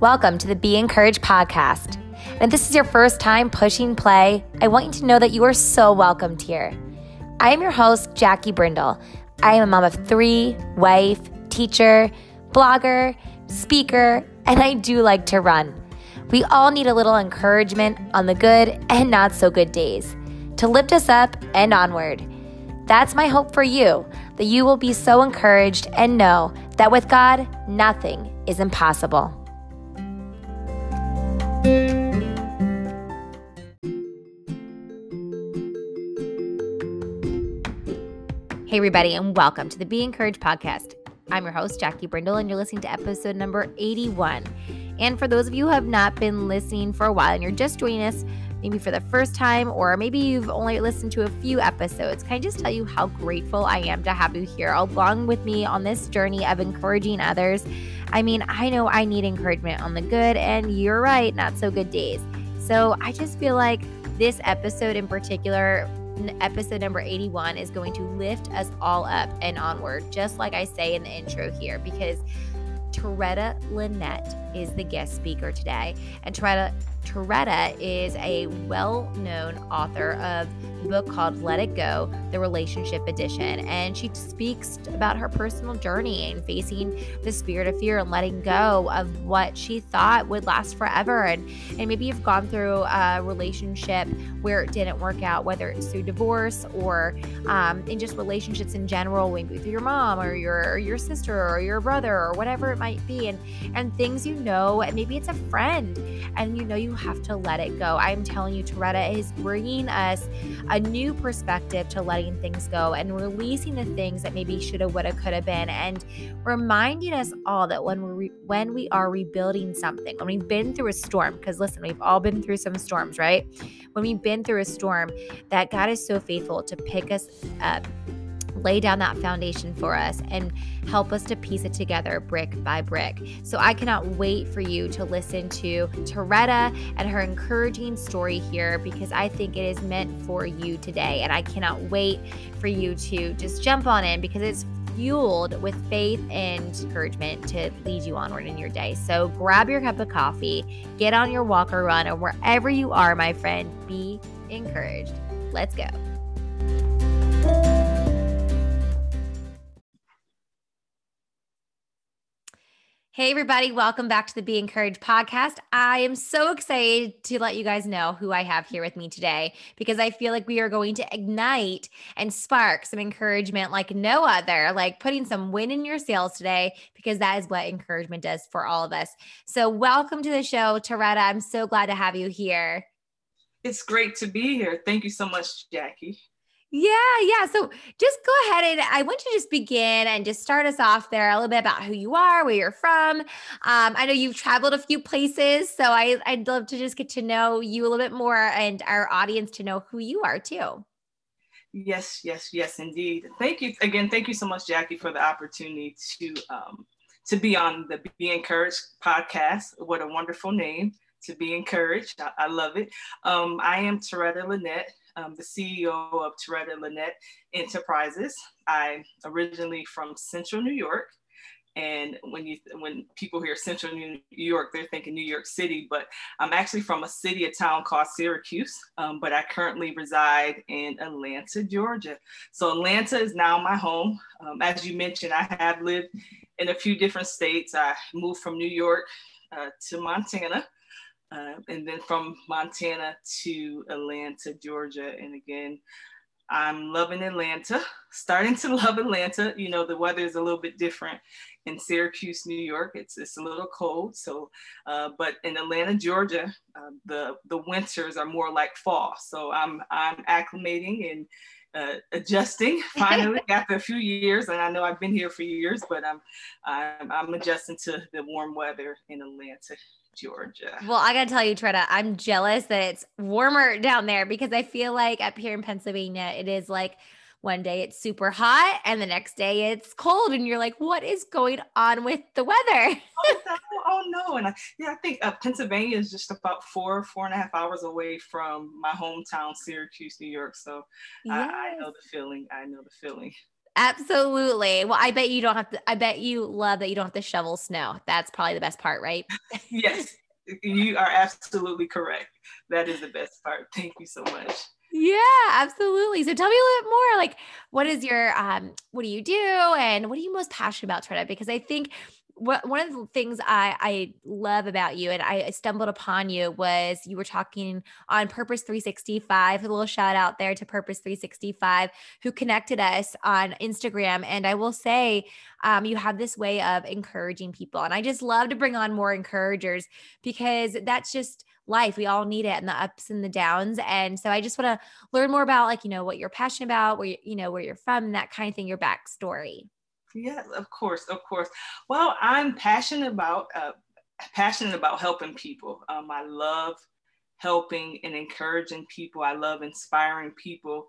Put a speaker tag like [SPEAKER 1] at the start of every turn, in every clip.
[SPEAKER 1] Welcome to the Be Encouraged podcast. And if this is your first time pushing play, I want you to know that you are so welcomed here. I am your host, Jackie Brindle. I am a mom of three, wife, teacher, blogger, speaker, and I do like to run. We all need a little encouragement on the good and not so good days to lift us up and onward. That's my hope for you, that you will be so encouraged and know that with God, nothing is impossible. Hey, everybody, and welcome to the Be Encouraged podcast. I'm your host, Jackie Brindle, and you're listening to episode number 81. And for those of you who have not been listening for a while and you're just joining us, maybe for the first time, or maybe you've only listened to a few episodes, can I just tell you how grateful I am to have you here along with me on this journey of encouraging others? I mean, I know I need encouragement on the good, and you're right, not so good days. So I just feel like this episode in particular, episode number 81, is going to lift us all up and onward, just like I say in the intro here, because Tareta Lynette is the guest speaker today. And Tareta Tareta is a well known author of a book called Let It Go, the Relationship Edition. And she speaks about her personal journey and facing the spirit of fear and letting go of what she thought would last forever. And, and maybe you've gone through a relationship where it didn't work out, whether it's through divorce or um, in just relationships in general, maybe with your mom or your, or your sister or your brother or whatever it might be. And, and things you know, and maybe it's a friend and you know you have to let it go. I'm telling you, Tareta is bringing us a new perspective to letting things go and releasing the things that maybe shoulda, woulda, coulda been, and reminding us all that when we re- when we are rebuilding something, when we've been through a storm, because listen, we've all been through some storms, right? When we've been through a storm, that God is so faithful to pick us up lay down that foundation for us and help us to piece it together brick by brick. So I cannot wait for you to listen to Tareta and her encouraging story here because I think it is meant for you today. And I cannot wait for you to just jump on in because it's fueled with faith and encouragement to lead you onward in your day. So grab your cup of coffee, get on your walk or run, or wherever you are, my friend, be encouraged. Let's go. Hey, everybody, welcome back to the Be Encouraged podcast. I am so excited to let you guys know who I have here with me today because I feel like we are going to ignite and spark some encouragement like no other, like putting some wind in your sails today because that is what encouragement does for all of us. So, welcome to the show, Tareta. I'm so glad to have you here.
[SPEAKER 2] It's great to be here. Thank you so much, Jackie.
[SPEAKER 1] Yeah, yeah. So just go ahead and I want you to just begin and just start us off there a little bit about who you are, where you're from. Um, I know you've traveled a few places, so I, I'd love to just get to know you a little bit more and our audience to know who you are too.
[SPEAKER 2] Yes, yes, yes, indeed. Thank you again. Thank you so much, Jackie, for the opportunity to um, to be on the Be Encouraged podcast. What a wonderful name to be encouraged. I, I love it. Um, I am Tareta Lynette um, the CEO of Tareta Lynette Enterprises. I'm originally from Central New York. And when you when people hear Central New York, they're thinking New York City, but I'm actually from a city, a town called Syracuse. Um, but I currently reside in Atlanta, Georgia. So Atlanta is now my home. Um, as you mentioned, I have lived in a few different states. I moved from New York uh, to Montana, uh, and then from Montana to Atlanta, Georgia. And again, I'm loving Atlanta, starting to love Atlanta. You know, the weather is a little bit different in Syracuse, New York. It's, it's a little cold. So, uh, but in Atlanta, Georgia, uh, the, the winters are more like fall. So I'm, I'm acclimating and uh, adjusting finally after a few years. And I know I've been here for years, but I'm, I'm, I'm adjusting to the warm weather in Atlanta. Georgia.
[SPEAKER 1] Well, I gotta tell you, Tareta, I'm jealous that it's warmer down there because I feel like up here in Pennsylvania, it is like one day it's super hot and the next day it's cold, and you're like, what is going on with the weather?
[SPEAKER 2] oh, no, oh, no, and I, yeah, I think uh, Pennsylvania is just about four, four and a half hours away from my hometown, Syracuse, New York. So yes. I, I know the feeling. I know the feeling.
[SPEAKER 1] Absolutely. Well, I bet you don't have to, I bet you love that you don't have to shovel snow. That's probably the best part, right?
[SPEAKER 2] yes, you are absolutely correct. That is the best part. Thank you so much.
[SPEAKER 1] Yeah, absolutely. So tell me a little bit more like what is your um what do you do and what are you most passionate about Tareta? Because I think what one of the things I, I love about you and I stumbled upon you was you were talking on Purpose 365. A little shout out there to Purpose 365 who connected us on Instagram. And I will say, um, you have this way of encouraging people. And I just love to bring on more encouragers because that's just life. We all need it and the ups and the downs. And so I just want to learn more about like, you know, what you're passionate about, where you, you know, where you're from, that kind of thing, your backstory.
[SPEAKER 2] Yes, of course, of course. Well, I'm passionate about uh, passionate about helping people. Um, I love helping and encouraging people. I love inspiring people,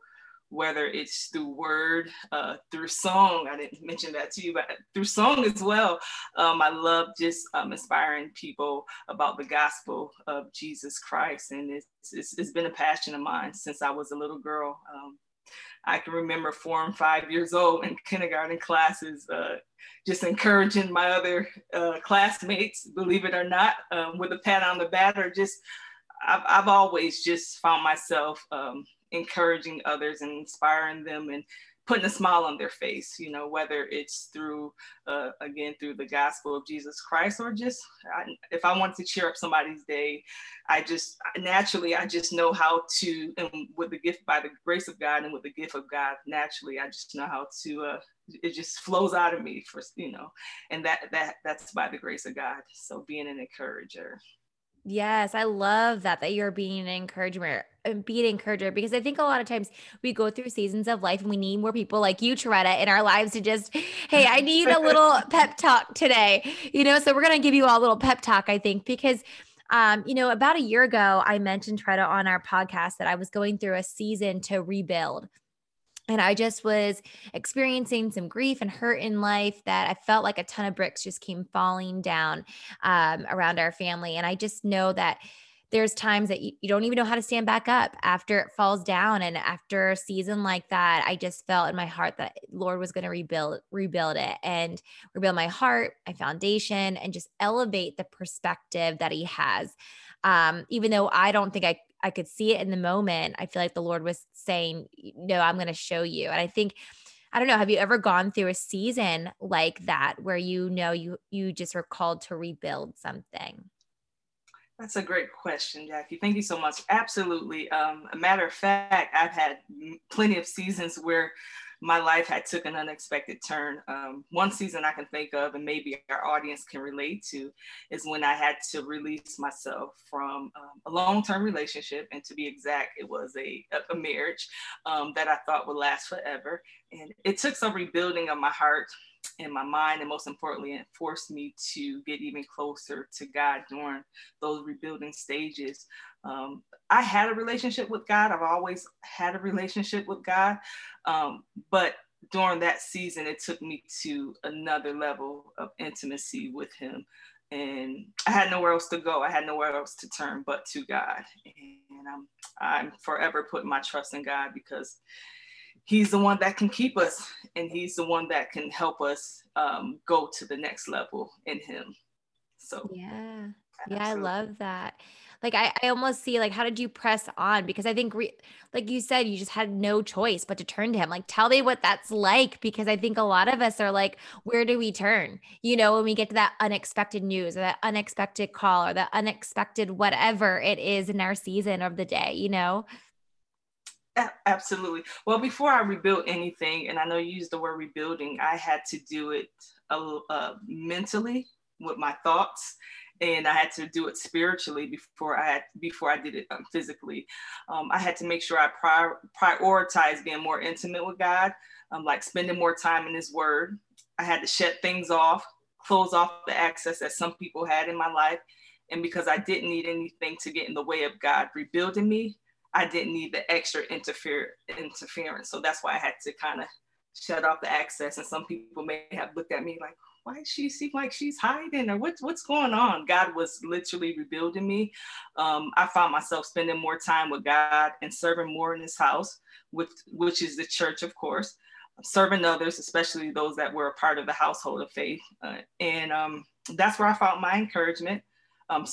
[SPEAKER 2] whether it's through word, uh, through song. I didn't mention that to you, but through song as well. Um, I love just um, inspiring people about the gospel of Jesus Christ, and it's, it's, it's been a passion of mine since I was a little girl. Um, I can remember four and five years old in kindergarten classes, uh, just encouraging my other uh, classmates, believe it or not, um, with a pat on the back, or just, I've, I've always just found myself um, encouraging others and inspiring them and putting a smile on their face, you know, whether it's through, uh, again, through the gospel of Jesus Christ or just I, if I want to cheer up somebody's day, I just naturally, I just know how to, and with the gift, by the grace of God and with the gift of God, naturally, I just know how to, uh, it just flows out of me for, you know, and that, that, that's by the grace of God. So being an encourager.
[SPEAKER 1] Yes, I love that that you're being an encourager be an encourager because I think a lot of times we go through seasons of life and we need more people like you, Tareta, in our lives to just, hey, I need a little pep talk today. You know, so we're gonna give you all a little pep talk, I think, because um, you know, about a year ago, I mentioned Tareta on our podcast that I was going through a season to rebuild. And I just was experiencing some grief and hurt in life that I felt like a ton of bricks just came falling down um, around our family. And I just know that there's times that you, you, don't even know how to stand back up after it falls down. And after a season like that, I just felt in my heart that Lord was going to rebuild, rebuild it and rebuild my heart, my foundation, and just elevate the perspective that He has. Um, even though I don't think I I could see it in the moment. I feel like the Lord was saying, "No, I'm going to show you." And I think I don't know, have you ever gone through a season like that where you know you you just were called to rebuild something?
[SPEAKER 2] That's a great question, Jackie. Thank you so much. Absolutely. Um, a matter of fact, I've had plenty of seasons where my life had took an unexpected turn. Um, one season I can think of, and maybe our audience can relate to, is when I had to release myself from um, a long-term relationship, and to be exact, it was a, a marriage um, that I thought would last forever. And it took some rebuilding of my heart and my mind, and most importantly, it forced me to get even closer to God during those rebuilding stages. Um, I had a relationship with God. I've always had a relationship with God. Um, but during that season, it took me to another level of intimacy with Him. And I had nowhere else to go. I had nowhere else to turn but to God. And I'm, I'm forever putting my trust in God because He's the one that can keep us and He's the one that can help us um, go to the next level in Him. So,
[SPEAKER 1] yeah. Yeah, I love that. Like I, I almost see like how did you press on? Because i think re- like you said you just had no choice but to turn to him. Like tell me what that's like because i think a lot of us are like where do we turn? You know when we get to that unexpected news or that unexpected call or that unexpected whatever it is in our season of the day you know
[SPEAKER 2] absolutely well before i rebuilt anything and i know you used the word rebuilding i had to do it uh, mentally with my thoughts and I had to do it spiritually before I had before I did it um, physically. Um, I had to make sure I prior, prioritize being more intimate with God, um, like spending more time in His Word. I had to shut things off, close off the access that some people had in my life, and because I didn't need anything to get in the way of God rebuilding me, I didn't need the extra interfere interference. So that's why I had to kind of shut off the access. And some people may have looked at me like, why does she seem like she's hiding or what's what's going on? God was literally rebuilding me. Um, I found myself spending more time with God and serving more in His house, with which is the church, of course. serving others, especially those that were a part of the household of faith. Uh, and um, that's where I found my encouragement. Um,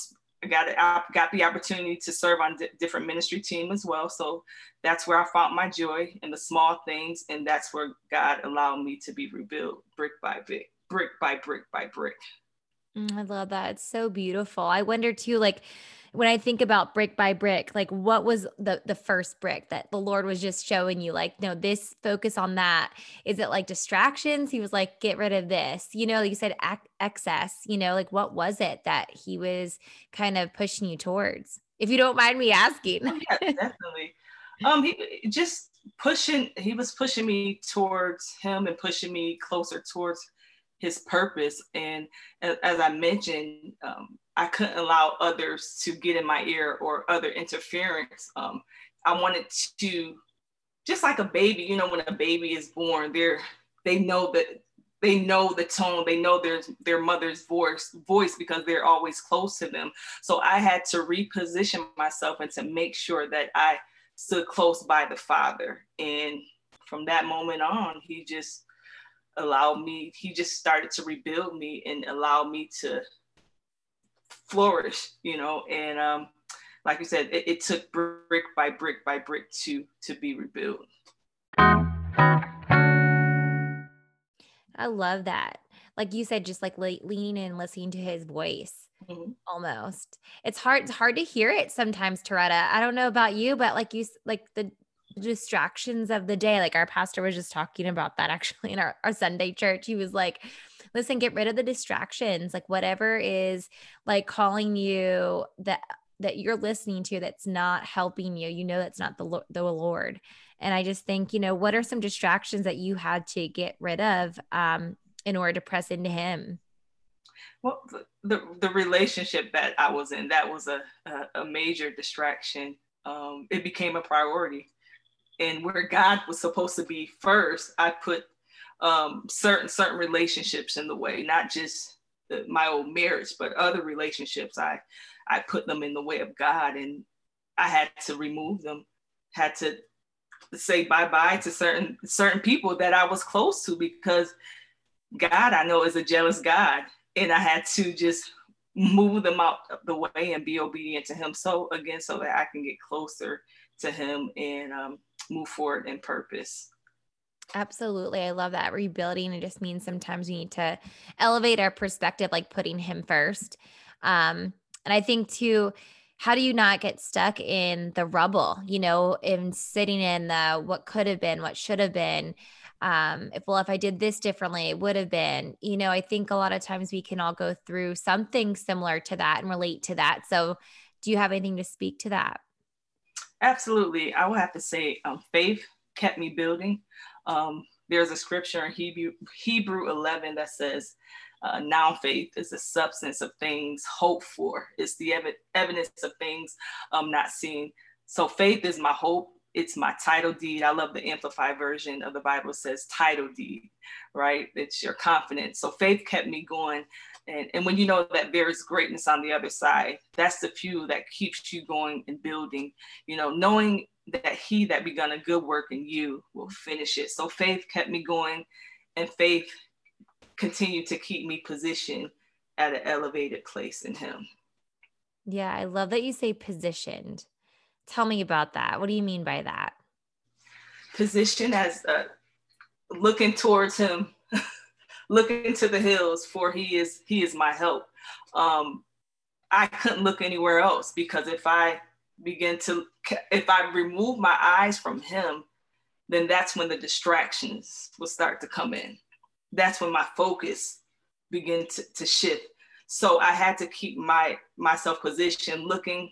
[SPEAKER 2] I got I got the opportunity to serve on d- different ministry team as well. So that's where I found my joy in the small things, and that's where God allowed me to be rebuilt brick by brick, brick by brick by brick.
[SPEAKER 1] Mm, I love that. It's so beautiful. I wonder too, like when I think about brick by brick, like what was the the first brick that the Lord was just showing you? Like, no, this focus on that. Is it like distractions? He was like, get rid of this. You know, like you said, ac- excess. You know, like what was it that he was kind of pushing you towards? If you don't mind me asking.
[SPEAKER 2] Oh, yeah, definitely. Um, he just pushing. He was pushing me towards him and pushing me closer towards his purpose. And as I mentioned, um, I couldn't allow others to get in my ear or other interference. Um, I wanted to, just like a baby, you know, when a baby is born, they're they know that they know the tone, they know their their mother's voice voice because they're always close to them. So I had to reposition myself and to make sure that I stood close by the father. And from that moment on, he just allowed me, he just started to rebuild me and allow me to flourish, you know, and um, like you said, it, it took brick by brick by brick to to be rebuilt.
[SPEAKER 1] I love that. Like you said, just like le- leaning and listening to his voice.
[SPEAKER 2] Mm-hmm.
[SPEAKER 1] Almost, it's hard. It's hard to hear it sometimes, Tareta. I don't know about you, but like you, like the distractions of the day. Like our pastor was just talking about that actually in our, our Sunday church. He was like, listen, get rid of the distractions, like whatever is like calling you that that you're listening to that's not helping you. You know that's not the the Lord. And I just think, you know, what are some distractions that you had to get rid of um, in order to press into Him?
[SPEAKER 2] Well, the, the, relationship that I was in, that was a, a, a major distraction. Um, it became a priority. And where God was supposed to be first, I put um, certain certain relationships in the way, not just the, my old marriage, but other relationships. I I put them in the way of God, and I had to remove them. Had to say bye bye to certain certain people that I was close to because God I know is a jealous God, and I had to just move them out of the way and be obedient to Him. So again, so that I can get closer to Him and um, move forward in purpose.
[SPEAKER 1] Absolutely. I love that. Rebuilding, it just means sometimes we need to elevate our perspective, like putting him first. Um, and I think too, how do you not get stuck in the rubble, you know, in sitting in the what could have been, what should have been? Um, if well, if I did this differently, it would have been, you know, I think a lot of times we can all go through something similar to that and relate to that. So do you have anything to speak to that?
[SPEAKER 2] Absolutely. I will have to say um, faith kept me building. Um, there's a scripture in Hebrew, Hebrew 11 that says, uh, now faith is the substance of things hoped for. It's the ev- evidence of things um, not seen. So faith is my hope. It's my title deed. I love the amplified version of the Bible says title deed, right? It's your confidence. So faith kept me going. And, and when you know that there is greatness on the other side, that's the fuel that keeps you going and building. You know, knowing that he that begun a good work in you will finish it. So faith kept me going, and faith continued to keep me positioned at an elevated place in him.
[SPEAKER 1] Yeah, I love that you say positioned. Tell me about that. What do you mean by that?
[SPEAKER 2] Position as uh, looking towards him, looking to the hills, for he is he is my help. Um, I couldn't look anywhere else because if I begin to, if I remove my eyes from him, then that's when the distractions will start to come in. That's when my focus begin to, to shift. So I had to keep my myself positioned, looking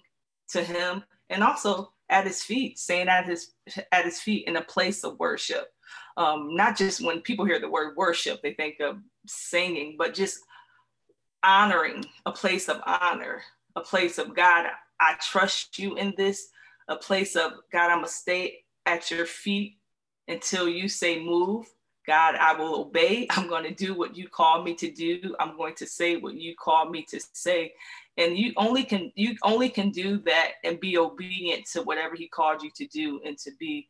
[SPEAKER 2] to him, and also at his feet, staying at his at his feet in a place of worship. Um, not just when people hear the word worship, they think of singing, but just honoring a place of honor, a place of God. I trust you in this, a place of God, I'm gonna stay at your feet until you say move. God, I will obey. I'm going to do what you call me to do. I'm going to say what you call me to say. And you only can you only can do that and be obedient to whatever he called you to do and to be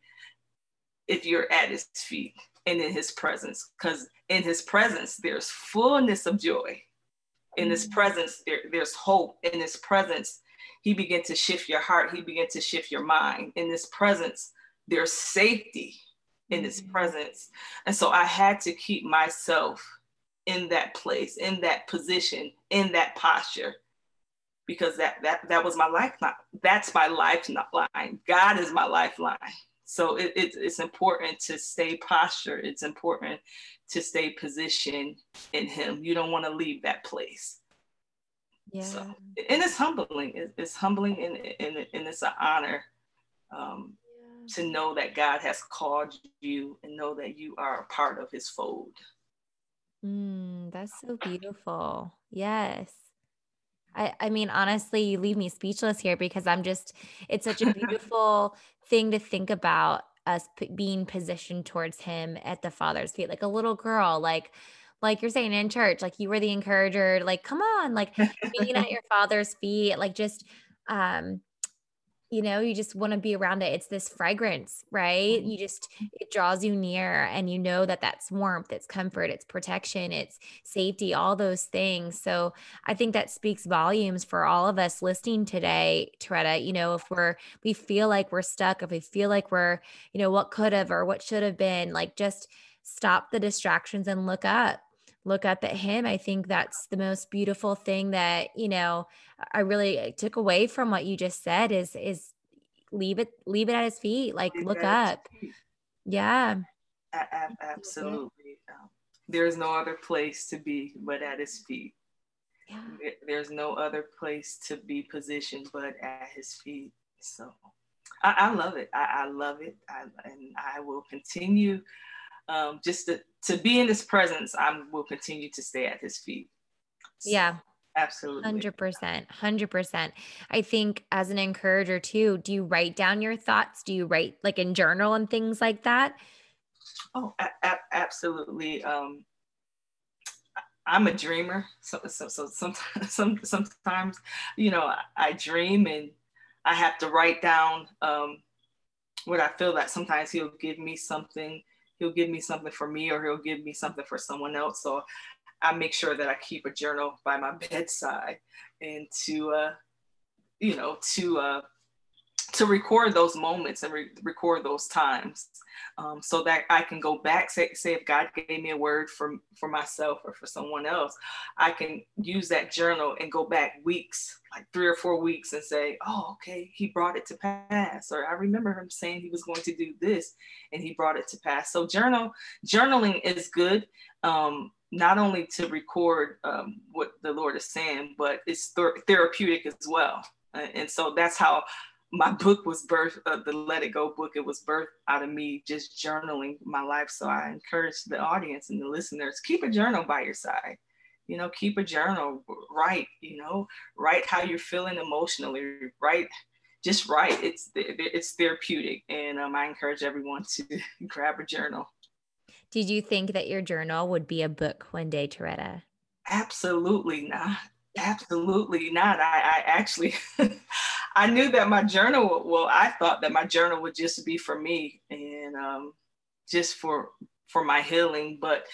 [SPEAKER 2] if you're at his feet. and in his presence because in his presence there's fullness of joy in his mm-hmm. presence there, there's hope in his presence he began to shift your heart he began to shift your mind in his presence there's safety in his mm-hmm. presence and so i had to keep myself in that place in that position in that posture because that that that was my lifeline that's my lifeline god is my lifeline so it, it, it's important to stay postured. It's important to stay positioned in Him. You don't want to leave that place. Yeah. So, and it's humbling. it's humbling and, and, and it's an honor um, yeah. to know that God has called you and know that you are a part of His fold.
[SPEAKER 1] Mm, that's so beautiful. Yes. I, I mean, honestly, you leave me speechless here because I'm just, it's such a beautiful thing to think about us p- being positioned towards him at the father's feet, like a little girl, like, like you're saying in church, like you were the encourager, like, come on, like being at your father's feet, like just, um, you know you just want to be around it it's this fragrance right? Mm-hmm. you just it draws you near and you know that that's warmth it's comfort it's protection it's safety all those things. So i think that speaks volumes for all of us listening today Tareta you know if we're we feel like we're stuck if we feel like we're you know what could have or what should have been like just stop the distractions and look up look up at him i think that's the most beautiful thing that you know i really took away from what you just said is is leave it leave it at his feet like leave look up. yeah.
[SPEAKER 2] Absolutely um, there's no other place to be but at his feet. Yeah. there's no other place to be positioned but at his feet so. I, I love it. I, I love it. I, and i will continue um, just to, to be in his presence, I will continue to stay at his feet.
[SPEAKER 1] So, yeah.
[SPEAKER 2] Absolutely.
[SPEAKER 1] 100%. 100%. I think as an encourager too, do you write down your thoughts? Do you write like in journal and things like that?
[SPEAKER 2] Oh, a- a- absolutely. Um, I'm a dreamer. So, so, so sometimes, some, sometimes, you know, I, I dream and I have to write down um, what I feel that sometimes he'll give me something he'll give me something for me or he'll give me something for someone else. So I make sure that I keep a journal by my bedside and to, uh, you know, to uh, to record those moments and re- record those times um, so that I can go back, say, say if God gave me a word for, for myself or for someone else, I can use that journal and go back weeks, like three or four weeks and say, oh, okay, he brought it to pass. Or I remember him saying he was going to do this and he brought it to pass. So journal, journaling is good. Um, not only to record um, what the Lord is saying, but it's th- therapeutic as well. And so that's how my book was birthed, uh, the Let It Go book, it was birthed out of me just journaling my life. So I encourage the audience and the listeners, keep a journal by your side. You know, keep a journal, write, you know, write how you're feeling emotionally, write, just write. It's, it's therapeutic. And um, I encourage everyone to grab a journal.
[SPEAKER 1] Did you think that your journal would be a book one day, Tareta?
[SPEAKER 2] Absolutely not. Absolutely not. I, I actually, I knew that my journal, well, I thought that my journal would just be for me and um, just for for my healing. But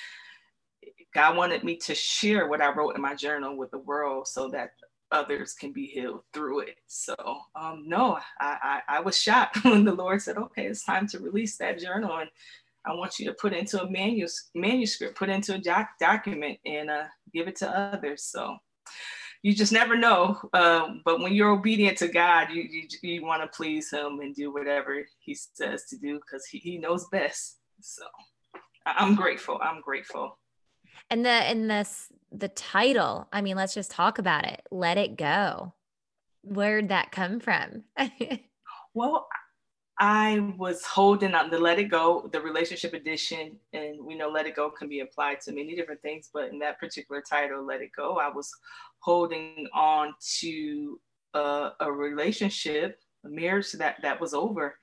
[SPEAKER 2] God wanted me to share what I wrote in my journal with the world so that others can be healed through it. So um, no, I, I, I was shocked when the Lord said, okay, it's time to release that journal. And I want you to put into a manus- manuscript, put into a doc- document and uh, give it to others. So you just never know. Um, but when you're obedient to God, you you, you want to please Him and do whatever He says to do because he, he knows best. So I'm grateful. I'm grateful.
[SPEAKER 1] And the and this the title. I mean, let's just talk about it. Let it go. Where'd that come from?
[SPEAKER 2] well, I was holding on the Let It Go, the relationship edition, and we know Let It Go can be applied to many different things, but in that particular title, Let It Go, I was holding on to a, a relationship, a marriage that that was over,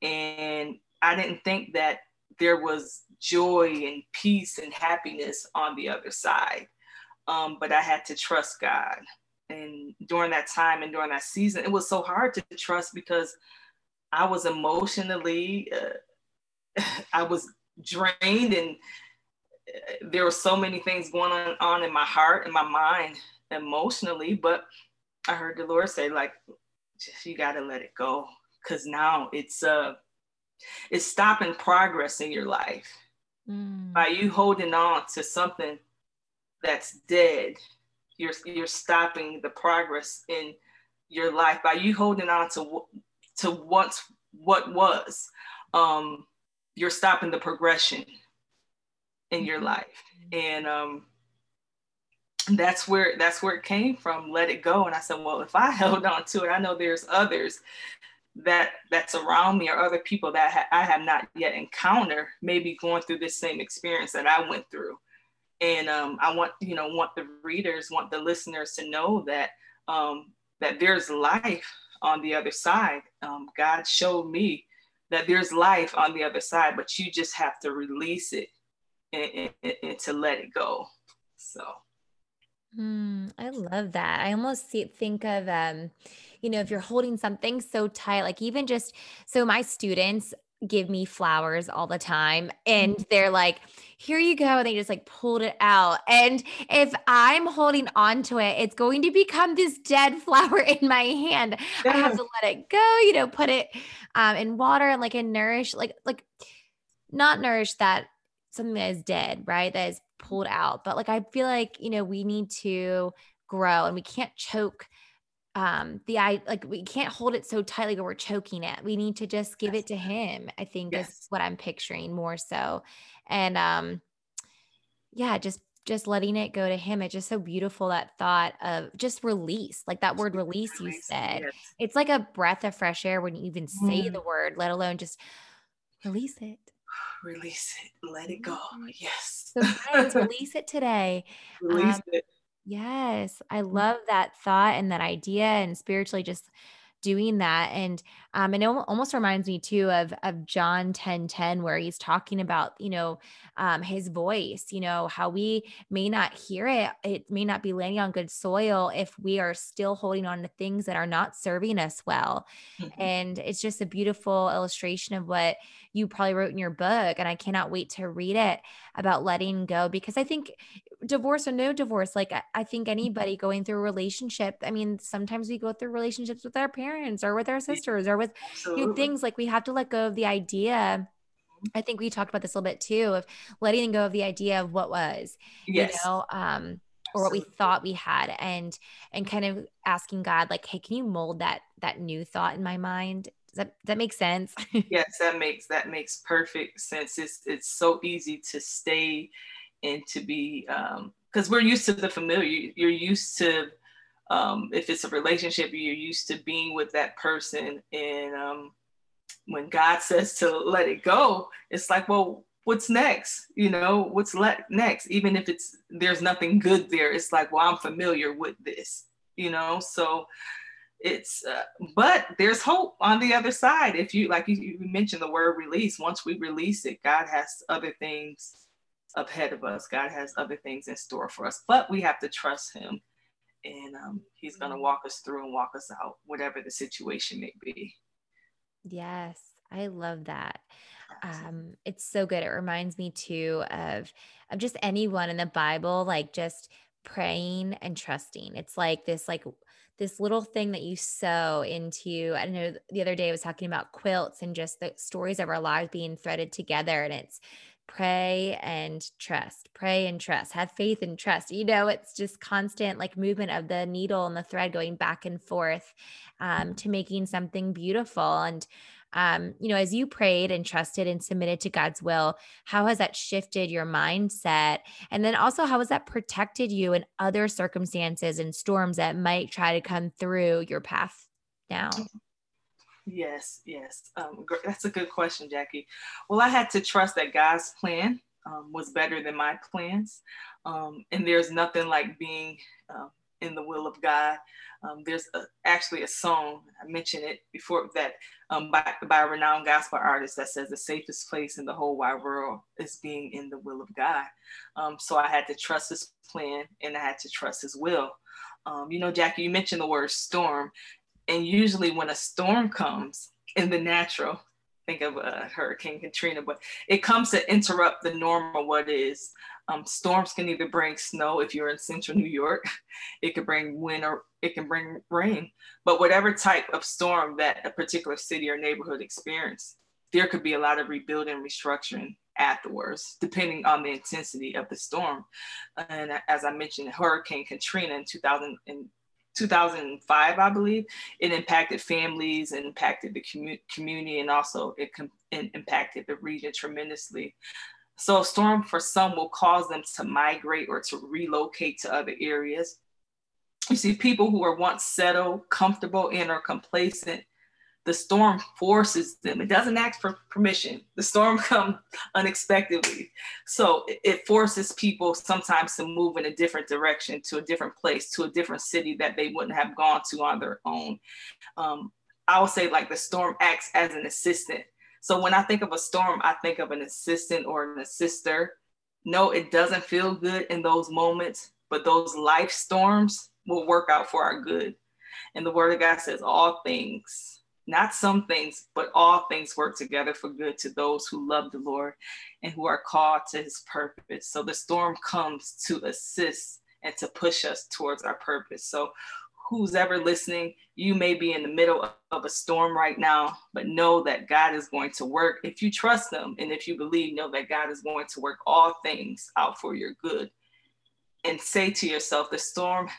[SPEAKER 2] and I didn't think that there was joy and peace and happiness on the other side, um, but I had to trust God. And during that time and during that season, it was so hard to trust because I was emotionally, uh, I was drained and uh, there were so many things going on, on in my heart and my mind emotionally but i heard the lord say like just, you got to let it go because now it's uh it's stopping progress in your life mm. by you holding on to something that's dead you're you're stopping the progress in your life by you holding on to to once what was um you're stopping the progression in your mm-hmm. life. And um that's where that's where it came from let it go. And i said well if i held on to it i know there's others that that's around me or other people that ha- i have not yet encountered maybe going through this same experience that i went through. And um, i want you know want the readers want the listeners to know that um, that there's life on the other side. Um, god showed me that there's life on the other side but you just have to release it and, and, and to let it go. So.
[SPEAKER 1] Mm, I love that. I almost see, think of, um, you know, if you're holding something so tight, like even just so my students give me flowers all the time and mm. they're like, here you go. And they just like pulled it out. And if I'm holding on to it, it's going to become this dead flower in my hand. Yeah. I have to let it go, you know, put it um, in water and like and nourish, like, like not nourish that something that is dead, right? That is pulled out. But like I feel like, you know, we need to grow and we can't choke um the i like we can't hold it so tightly where we're choking it we need to just give yes. it to him i think yes. is what i'm picturing more so and um yeah just just letting it go to him it's just so beautiful that thought of just release like that word release you said yes. it's like a breath of fresh air when you even say mm. the word let alone just release it
[SPEAKER 2] release it, let it go. Yes.
[SPEAKER 1] So guys, release it today.
[SPEAKER 2] Release um, it.
[SPEAKER 1] Yes, I mm. love that thought and that idea, and spiritually just doing that and um and it almost reminds me too of of John 10 10 where he's talking about you know um his voice you know how we may not hear it it may not be landing on good soil if we are still holding on to things that are not serving us well mm-hmm. and it's just a beautiful illustration of what you probably wrote in your book. And I cannot wait to read it about letting go because I think divorce or no divorce, like I think mm-hmm. anybody going through a relationship, I mean, sometimes we go through relationships with our parents or with our sisters or with you know, things like we have to let go of the idea I think we talked about this a little bit too of letting go of the idea of what was, yes. you know, um, or what we thought we had and and kind of asking God like, hey, can you mold that that new thought in my mind does that that make sense?
[SPEAKER 2] yes, that makes that makes perfect sense. It's it's so easy to stay and to be because um, we're used to the familiar. You're used to um, if it's a relationship, you're used to being with that person, and um, when God says to let it go, it's like, well, what's next? You know, what's le- next? Even if it's there's nothing good there, it's like, well, I'm familiar with this. You know, so it's uh, but there's hope on the other side if you like you, you, mentioned the word release once we release it god has other things ahead of us. God has other things in store for us but we have to trust him. And um, he's going to walk us through and walk us out whatever the situation may be.
[SPEAKER 1] Yes i love that. Um, it's so good. It reminds me too of of just anyone in the bible like just praying and trusting. It's like this like this little thing that you sew into i know the other day i was talking about quilts and just the stories of our lives being threaded together and it's pray and trust pray and trust have faith and trust you know it's just constant like movement of the needle and the thread going back and forth um, to making something beautiful and um, you know, as you prayed and trusted and submitted to God's will, how has that shifted your mindset? And then also, how has that protected you in other circumstances and storms that might try to come through your path now?
[SPEAKER 2] Yes, yes. Um, that's a good question, Jackie. Well, I had to trust that God's plan um, was better than my plans. Um, and there's nothing like being uh, in the will of God. Um, there's a, actually a song, I mentioned it before, that um, by, by a renowned gospel artist that says the safest place in the whole wide world is being in the will of God. Um, so I had to trust his plan and I had to trust his will. Um, you know, Jackie, you mentioned the word storm. And usually when a storm comes in the natural, think of uh, Hurricane Katrina, but it comes to interrupt the norm of what is. Um, storms can either bring snow if you're in central New York, it could bring wind or it can bring rain. But whatever type of storm that a particular city or neighborhood experience, there could be a lot of rebuilding, restructuring afterwards, depending on the intensity of the storm. And as I mentioned, Hurricane Katrina in 2000 in 2005, I believe, it impacted families and impacted the commu- community, and also it, com- it impacted the region tremendously. So a storm for some will cause them to migrate or to relocate to other areas. You see people who were once settled, comfortable, and or complacent the storm forces them. It doesn't ask for permission. The storm comes unexpectedly. So it forces people sometimes to move in a different direction, to a different place, to a different city that they wouldn't have gone to on their own. Um, I would say like the storm acts as an assistant. So when I think of a storm, I think of an assistant or an assister. No, it doesn't feel good in those moments, but those life storms will work out for our good. And the word of God says all things not some things, but all things work together for good to those who love the Lord and who are called to his purpose. So the storm comes to assist and to push us towards our purpose. So who's ever listening, you may be in the middle of a storm right now, but know that God is going to work. If you trust him and if you believe, know that God is going to work all things out for your good. And say to yourself, the storm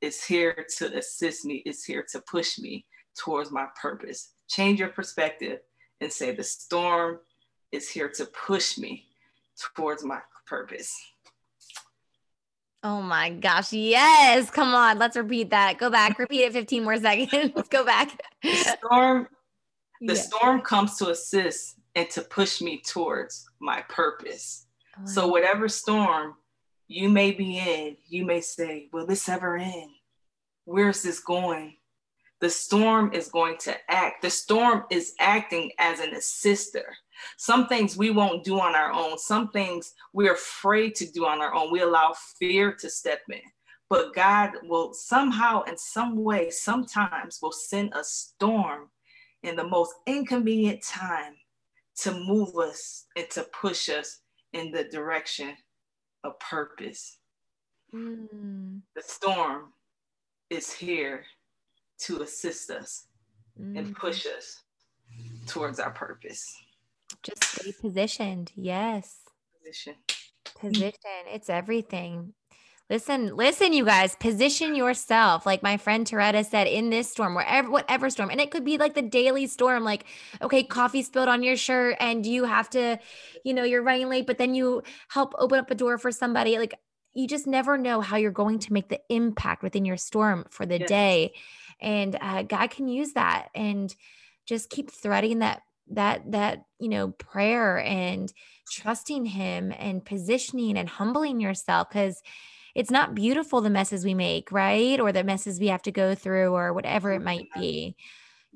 [SPEAKER 2] is here to assist me, it's here to push me towards my purpose. Change your perspective and say, the storm is here to push me towards my purpose.
[SPEAKER 1] Oh my gosh. Yes. Come on. Let's repeat that. Go back. Repeat it 15 more seconds. Let's go back.
[SPEAKER 2] The storm, the yeah. storm comes to assist and to push me towards my purpose. Oh, so whatever storm you may be in, you may say, Will this ever end? Where's this going? The storm is going to act. The storm is acting as an assister. Some things we won't do on our own, some things we're afraid to do on our own. We allow fear to step in. But God will somehow, in some way, sometimes will send a storm in the most inconvenient time to move us and to push us in the direction of purpose. Mm. The storm is here to assist us mm-hmm. and push us towards our purpose.
[SPEAKER 1] Just stay positioned. Yes.
[SPEAKER 2] Position.
[SPEAKER 1] Position. It's everything. Listen, listen, you guys, position yourself. Like my friend Tareta said, in this storm, wherever, whatever storm, and it could be like the daily storm, like, okay, coffee spilled on your shirt and you have to, you know, you're running late, but then you help open up a door for somebody. Like, you just never know how you're going to make the impact within your storm for the yes. day and uh, god can use that and just keep threading that that that you know prayer and trusting him and positioning and humbling yourself because it's not beautiful the messes we make right? Or the messes we have to go through or whatever it might be.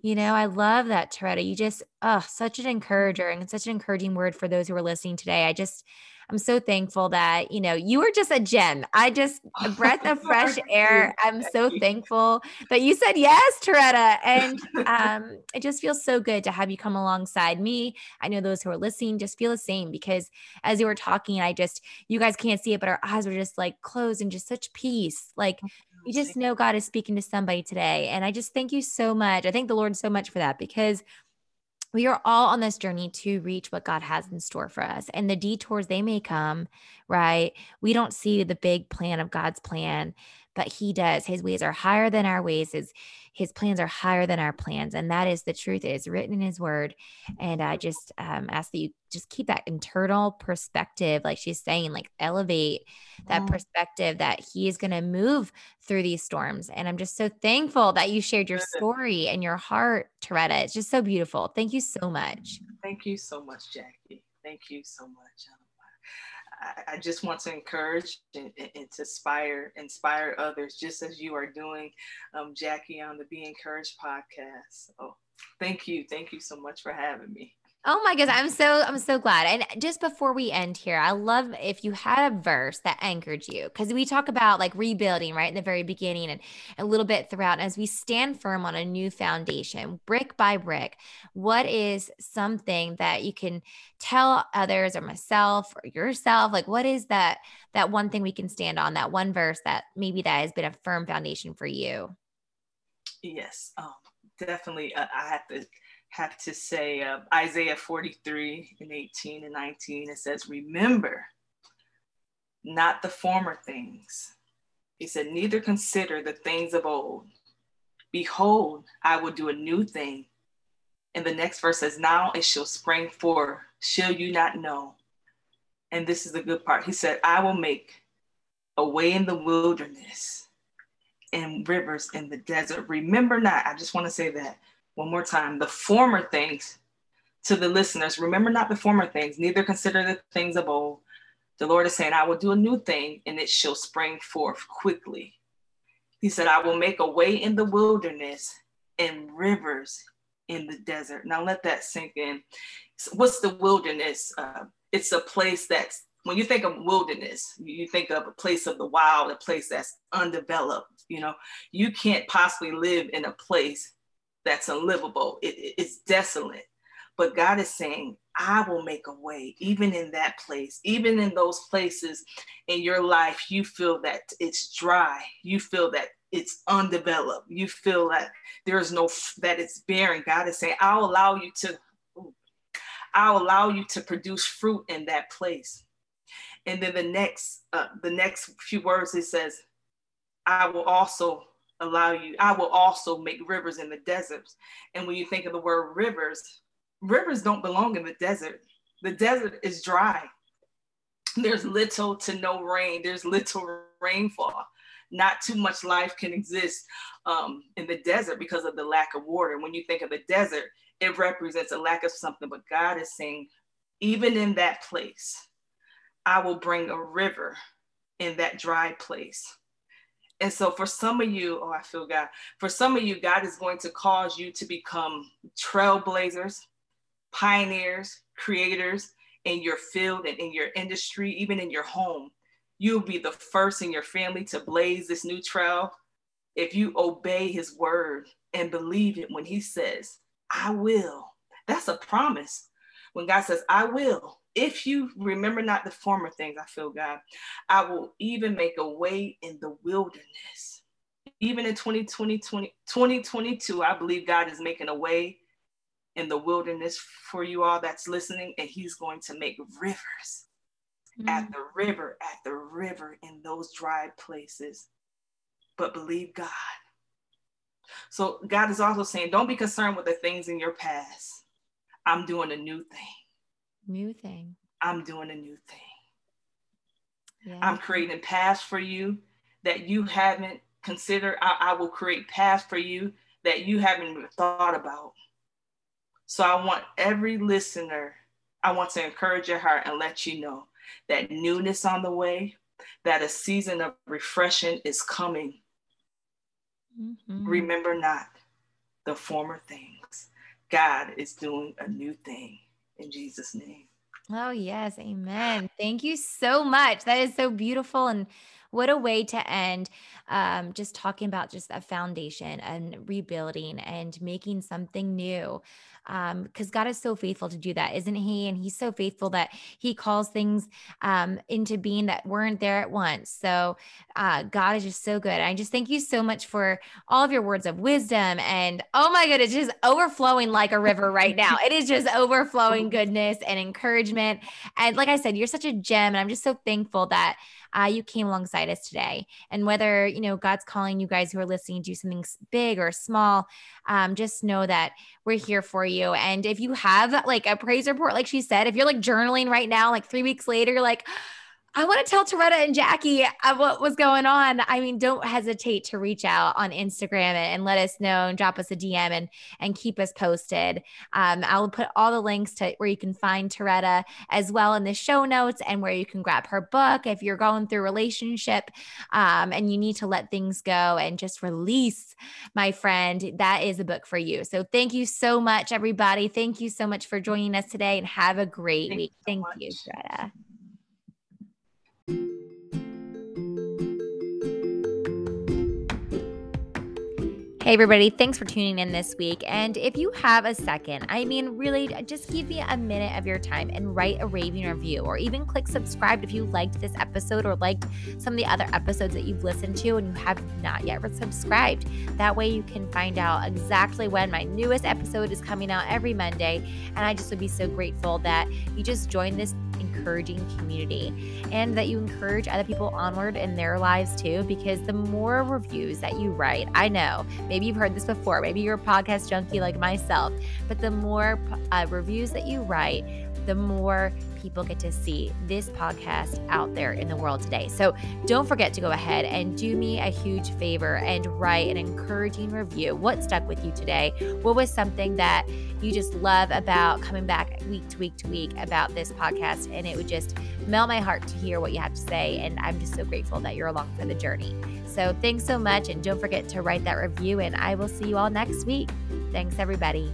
[SPEAKER 1] You know i love that Tareta. you just oh such an encourager and such an encouraging word for those who are listening today. I just I'm so thankful that, you know, you were just a gem. I just, a breath of fresh air. I'm so thankful that you said yes, Tareta. And um, it just feels so good to have you come alongside me. I know those who are listening just feel the same because as you were talking, I just, you guys can't see it, but our eyes were just like closed and just such peace. Like, oh, you just know God is speaking to somebody today. And I just thank you so much. I thank the Lord so much for that because we are all on this journey to reach what God has in store for us. And the detours, they may come, right? We don't see the big plan of God's plan, but He does. His ways are higher than our ways. His, his plans are higher than our plans. And that is the truth. It is written in His word. And I just um, ask that you just keep that internal perspective, like she's saying, like elevate that perspective that He is going to move through these storms. And I'm just so thankful that you shared your story and your heart, Tareta. It's just so beautiful. Thank you so much.
[SPEAKER 2] Thank you so much, Jackie. Thank you so much. I, just want to encourage and, and, to inspire, inspire others, just as you are doing, um, Jackie, on the Be Encouraged podcast. Oh, thank you. Thank you so much for having me.
[SPEAKER 1] Oh my goodness, I'm so I'm so glad. And just before we end here, I love if you had a verse that anchored you because we talk about like rebuilding right in the very beginning and a little bit throughout. As we stand firm on a new foundation, brick by brick, what is something that you can tell others or myself or yourself? Like what is that that one thing we can stand on? That one verse that maybe that has been a firm foundation for you?
[SPEAKER 2] Yes, um, definitely. Uh, I have to have to say uh, Isaiah 43 and 18 and 19. It says, Remember not the former things. He said, Neither consider the things of old. Behold, I will do a new thing. And the next verse says, Now it shall spring forth. Shall you not know? And this is the good part. He said, I will make a way in the wilderness and rivers in the desert. Remember not, I just want to say that one more time, the former things to the listeners. Remember not the former things, neither consider the things of old. The Lord is saying, I will do a new thing and it shall spring forth quickly. He said, I will make a way in the wilderness and rivers in the desert. Now let that sink in. What's the wilderness? Uh, it's a place that's, when you think of wilderness, you think of a place of the wild, a place that's undeveloped. You know, you can't possibly live in a place that's unlivable. It, it's desolate. But God is saying, I will make a way, even in that place, even in those places in your life, you feel that it's dry. You feel that it's undeveloped. You feel that there's no, that it's barren. God is saying, I'll allow you to, I'll allow you to produce fruit in that place. And then the next, uh, the next few words, it says, I will also allow you, I will also make rivers in the deserts. And when you think of the word rivers, rivers don't belong in the desert. The desert is dry. There's little to no rain, there's little rainfall. Not too much life can exist um, in the desert because of the lack of water. When you think of the desert, it represents a lack of something, but God is saying, even in that place, I will bring a river in that dry place. And so for some of you, oh, I feel God, for some of you, God is going to cause you to become trailblazers, pioneers, creators in your field and in your industry, even in your home. You'll be the first in your family to blaze this new trail if you obey his word and believe it when he says, I will. That's a promise. When God says, I will, if you remember not the former things, I feel God, I will even make a way in the wilderness. Even in 2020, 2022, I believe God is making a way in the wilderness for you all that's listening, and He's going to make rivers mm. at the river, at the river in those dry places. But believe God. So God is also saying, don't be concerned with the things in your past. I'm doing a new thing.
[SPEAKER 1] New thing.
[SPEAKER 2] I'm doing a new thing. Yeah. I'm creating paths for you that you haven't considered. I, I will create paths for you that you haven't thought about. So I want every listener, I want to encourage your heart and let you know that newness on the way, that a season of refreshing is coming. Mm-hmm. Remember not the former things. God is doing a new thing in Jesus' name.
[SPEAKER 1] Oh, yes. Amen. Thank you so much. That is so beautiful. And what a way to end um, just talking about just a foundation and rebuilding and making something new because um, God is so faithful to do that, isn't He? And He's so faithful that He calls things um, into being that weren't there at once. So uh, God is just so good. I just thank you so much for all of your words of wisdom. And oh my God, it's just overflowing like a river right now. It is just overflowing goodness and encouragement. And like I said, you're such a gem. And I'm just so thankful that uh, you came alongside us today. And whether, you know, God's calling you guys who are listening to do something big or small, um, just know that we're here for you. And if you have like a praise report, like she said, if you're like journaling right now, like three weeks later, like, I want to tell Tareta and Jackie uh, what was going on. I mean, don't hesitate to reach out on Instagram and, let us know and drop us a DM and and keep us posted. Um, I'll put all the links to where you can find Tareta as well in the show notes and where you can grab her book if you're going through relationship um, and you need to let things go and just release, my friend. That is a book for you. So thank you so much, everybody. Thank you so much for joining us today and have a great Thank week. So Thank you, Tareta. Hey, everybody, thanks for tuning in this week. And if you have a second, I mean, really, just give me a minute of your time and write a raving review or even click subscribe if you liked this episode or liked some of the other episodes that you've listened to and you have not yet subscribed. That way, you can find out exactly when my newest episode is coming out every Monday. And I just would be so grateful that you just joined this encouraging community and that you encourage other people onward in their lives too. Because the more reviews that you write, I know maybe you've heard this before, maybe you're a podcast junkie like myself, but the more uh, reviews that you write, the more people get to see this podcast out there in the world today. So don't forget to go ahead and do me a huge favor and write an encouraging review. What stuck with you today? What was something that you just love about coming back week to week to week about this podcast? And it would just melt my heart to hear what you have to say. And I'm just so grateful that you're along for the journey. So thanks so much. And don't forget to write that review. And I will see you all next week. Thanks, everybody.